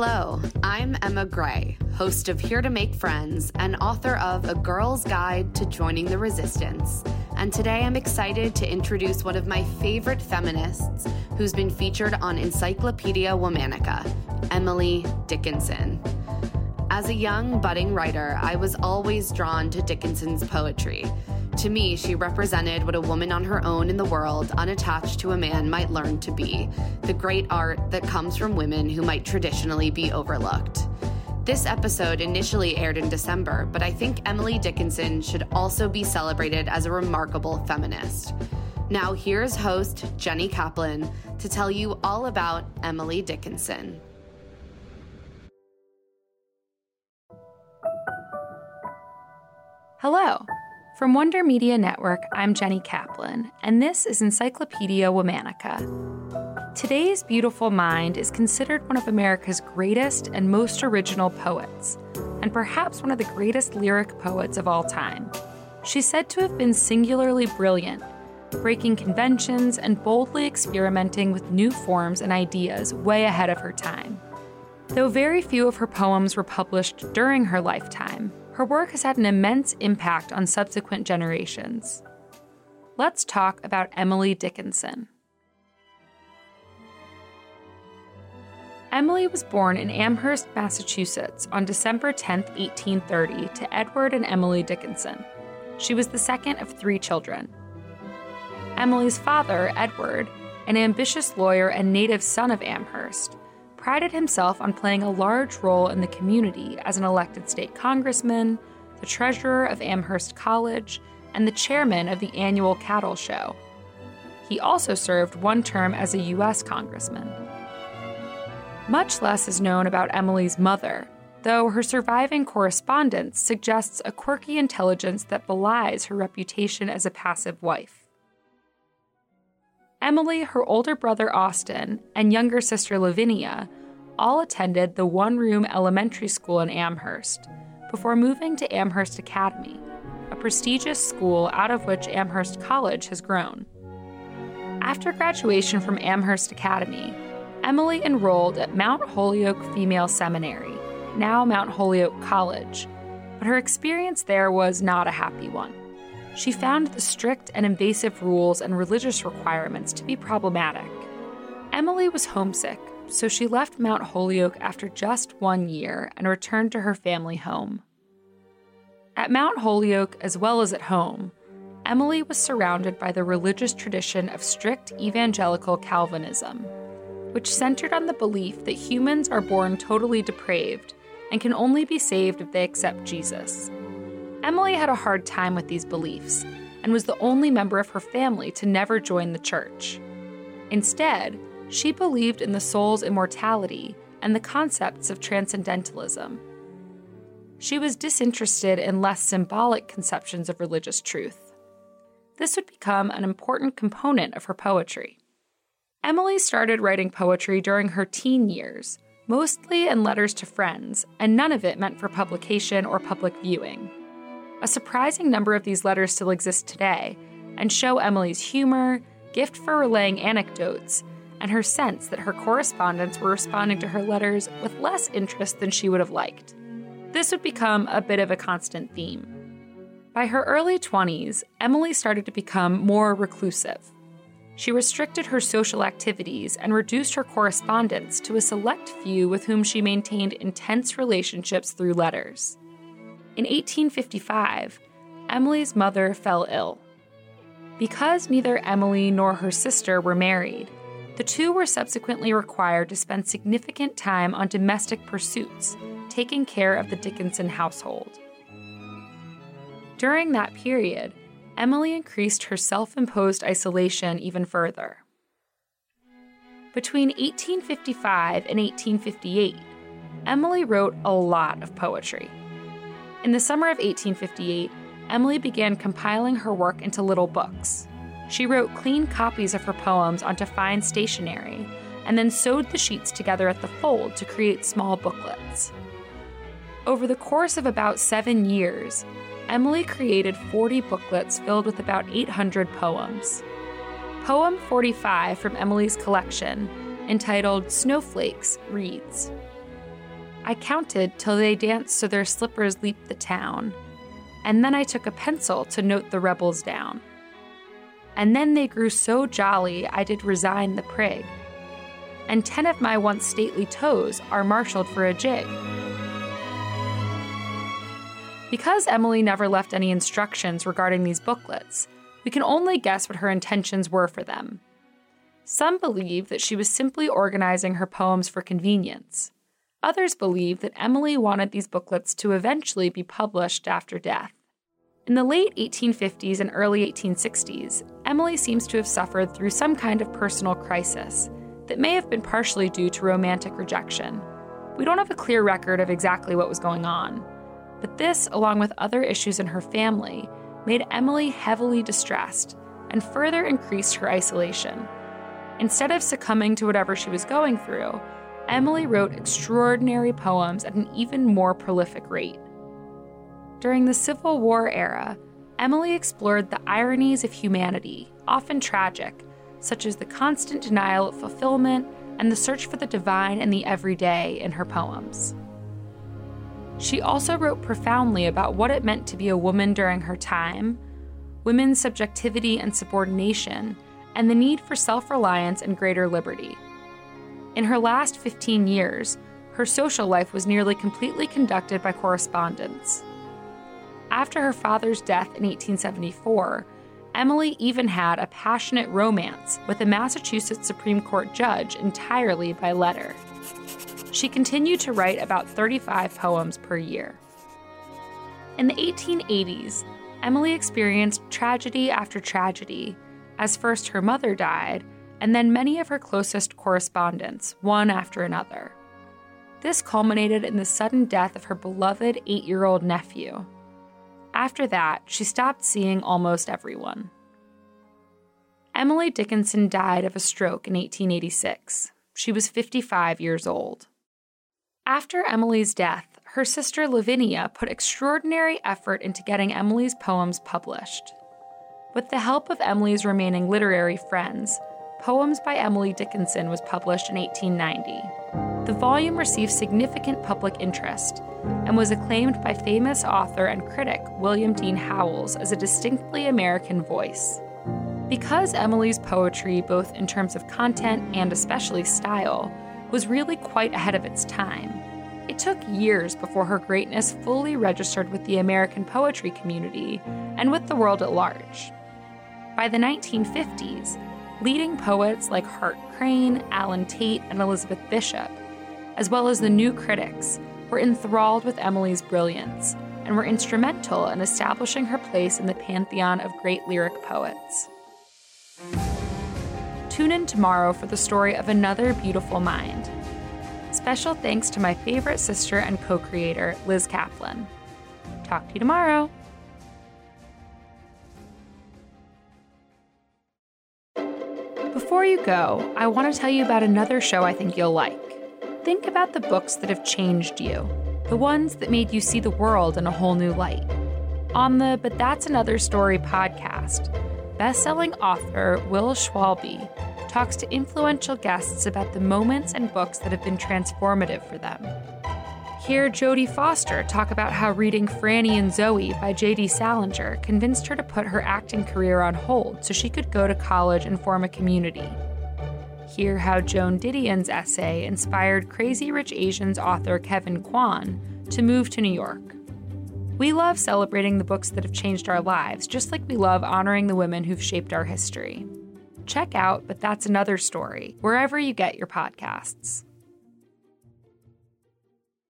Hello, I'm Emma Gray, host of Here to Make Friends and author of A Girl's Guide to Joining the Resistance. And today I'm excited to introduce one of my favorite feminists who's been featured on Encyclopedia Womannica, Emily Dickinson. As a young, budding writer, I was always drawn to Dickinson's poetry. To me, she represented what a woman on her own in the world, unattached to a man, might learn to be the great art that comes from women who might traditionally be overlooked. This episode initially aired in December, but I think Emily Dickinson should also be celebrated as a remarkable feminist. Now, here's host Jenny Kaplan to tell you all about Emily Dickinson. Hello. From Wonder Media Network, I'm Jenny Kaplan, and this is Encyclopedia Womannica. Today's beautiful mind is considered one of America's greatest and most original poets, and perhaps one of the greatest lyric poets of all time. She's said to have been singularly brilliant, breaking conventions and boldly experimenting with new forms and ideas way ahead of her time. Though very few of her poems were published during her lifetime, her work has had an immense impact on subsequent generations. Let's talk about Emily Dickinson. Emily was born in Amherst, Massachusetts on December 10, 1830, to Edward and Emily Dickinson. She was the second of three children. Emily's father, Edward, an ambitious lawyer and native son of Amherst, prided himself on playing a large role in the community as an elected state congressman, the treasurer of Amherst College, and the chairman of the annual cattle show. He also served one term as a U.S. congressman. Much less is known about Emily's mother, though her surviving correspondence suggests a quirky intelligence that belies her reputation as a passive wife. Emily, her older brother Austin, and younger sister Lavinia all attended the one room elementary school in Amherst before moving to Amherst Academy, a prestigious school out of which Amherst College has grown. After graduation from Amherst Academy, Emily enrolled at Mount Holyoke Female Seminary, now Mount Holyoke College, but her experience there was not a happy one. She found the strict and invasive rules and religious requirements to be problematic. Emily was homesick so she left Mount Holyoke after just one year and returned to her family home. At Mount Holyoke, as well as at home, Emily was surrounded by the religious tradition of strict evangelical Calvinism, which centered on the belief that humans are born totally depraved and can only be saved if they accept Jesus. Emily had a hard time with these beliefs and was the only member of her family to never join the church. Instead, she believed in the soul's immortality and the concepts of transcendentalism. She was disinterested in less symbolic conceptions of religious truth. This would become an important component of her poetry. Emily started writing poetry during her teen years, mostly in letters to friends, and none of it meant for publication or public viewing. A surprising number of these letters still exist today and show Emily's humor, gift for relaying anecdotes, and her sense that her correspondents were responding to her letters with less interest than she would have liked. This would become a bit of a constant theme. By her early 20s, Emily started to become more reclusive. She restricted her social activities and reduced her correspondence to a select few with whom she maintained intense relationships through letters. In 1855, Emily's mother fell ill. Because neither Emily nor her sister were married, the two were subsequently required to spend significant time on domestic pursuits, taking care of the Dickinson household. During that period, Emily increased her self imposed isolation even further. Between 1855 and 1858, Emily wrote a lot of poetry. In the summer of 1858, Emily began compiling her work into little books. She wrote clean copies of her poems onto fine stationery and then sewed the sheets together at the fold to create small booklets. Over the course of about seven years, Emily created 40 booklets filled with about 800 poems. Poem 45 from Emily's collection, entitled Snowflakes, reads I counted till they danced so their slippers leaped the town. And then I took a pencil to note the rebels down. And then they grew so jolly I did resign the prig. And ten of my once stately toes are marshaled for a jig. Because Emily never left any instructions regarding these booklets, we can only guess what her intentions were for them. Some believe that she was simply organizing her poems for convenience. Others believe that Emily wanted these booklets to eventually be published after death. In the late 1850s and early 1860s, Emily seems to have suffered through some kind of personal crisis that may have been partially due to romantic rejection. We don't have a clear record of exactly what was going on, but this, along with other issues in her family, made Emily heavily distressed and further increased her isolation. Instead of succumbing to whatever she was going through, Emily wrote extraordinary poems at an even more prolific rate. During the Civil War era, Emily explored the ironies of humanity, often tragic, such as the constant denial of fulfillment and the search for the divine in the everyday in her poems. She also wrote profoundly about what it meant to be a woman during her time, women's subjectivity and subordination, and the need for self reliance and greater liberty. In her last 15 years, her social life was nearly completely conducted by correspondence. After her father's death in 1874, Emily even had a passionate romance with a Massachusetts Supreme Court judge entirely by letter. She continued to write about 35 poems per year. In the 1880s, Emily experienced tragedy after tragedy, as first her mother died and then many of her closest correspondents, one after another. This culminated in the sudden death of her beloved eight year old nephew. After that, she stopped seeing almost everyone. Emily Dickinson died of a stroke in 1886. She was 55 years old. After Emily's death, her sister Lavinia put extraordinary effort into getting Emily's poems published. With the help of Emily's remaining literary friends, Poems by Emily Dickinson was published in 1890. The volume received significant public interest and was acclaimed by famous author and critic William Dean Howells as a distinctly American voice. Because Emily's poetry, both in terms of content and especially style, was really quite ahead of its time, it took years before her greatness fully registered with the American poetry community and with the world at large. By the 1950s, leading poets like Hart Crane, Allen Tate, and Elizabeth Bishop, as well as the new critics, were enthralled with Emily's brilliance and were instrumental in establishing her place in the pantheon of great lyric poets. Tune in tomorrow for the story of another beautiful mind. Special thanks to my favorite sister and co creator, Liz Kaplan. Talk to you tomorrow. Before you go, I want to tell you about another show I think you'll like. Think about the books that have changed you, the ones that made you see the world in a whole new light. On the But That's Another Story podcast, best-selling author Will Schwalbe talks to influential guests about the moments and books that have been transformative for them hear Jodie Foster talk about how reading Franny and Zooey by J.D. Salinger convinced her to put her acting career on hold so she could go to college and form a community. Hear how Joan Didion's essay inspired Crazy Rich Asians author Kevin Kwan to move to New York. We love celebrating the books that have changed our lives, just like we love honoring the women who've shaped our history. Check out But That's Another Story wherever you get your podcasts.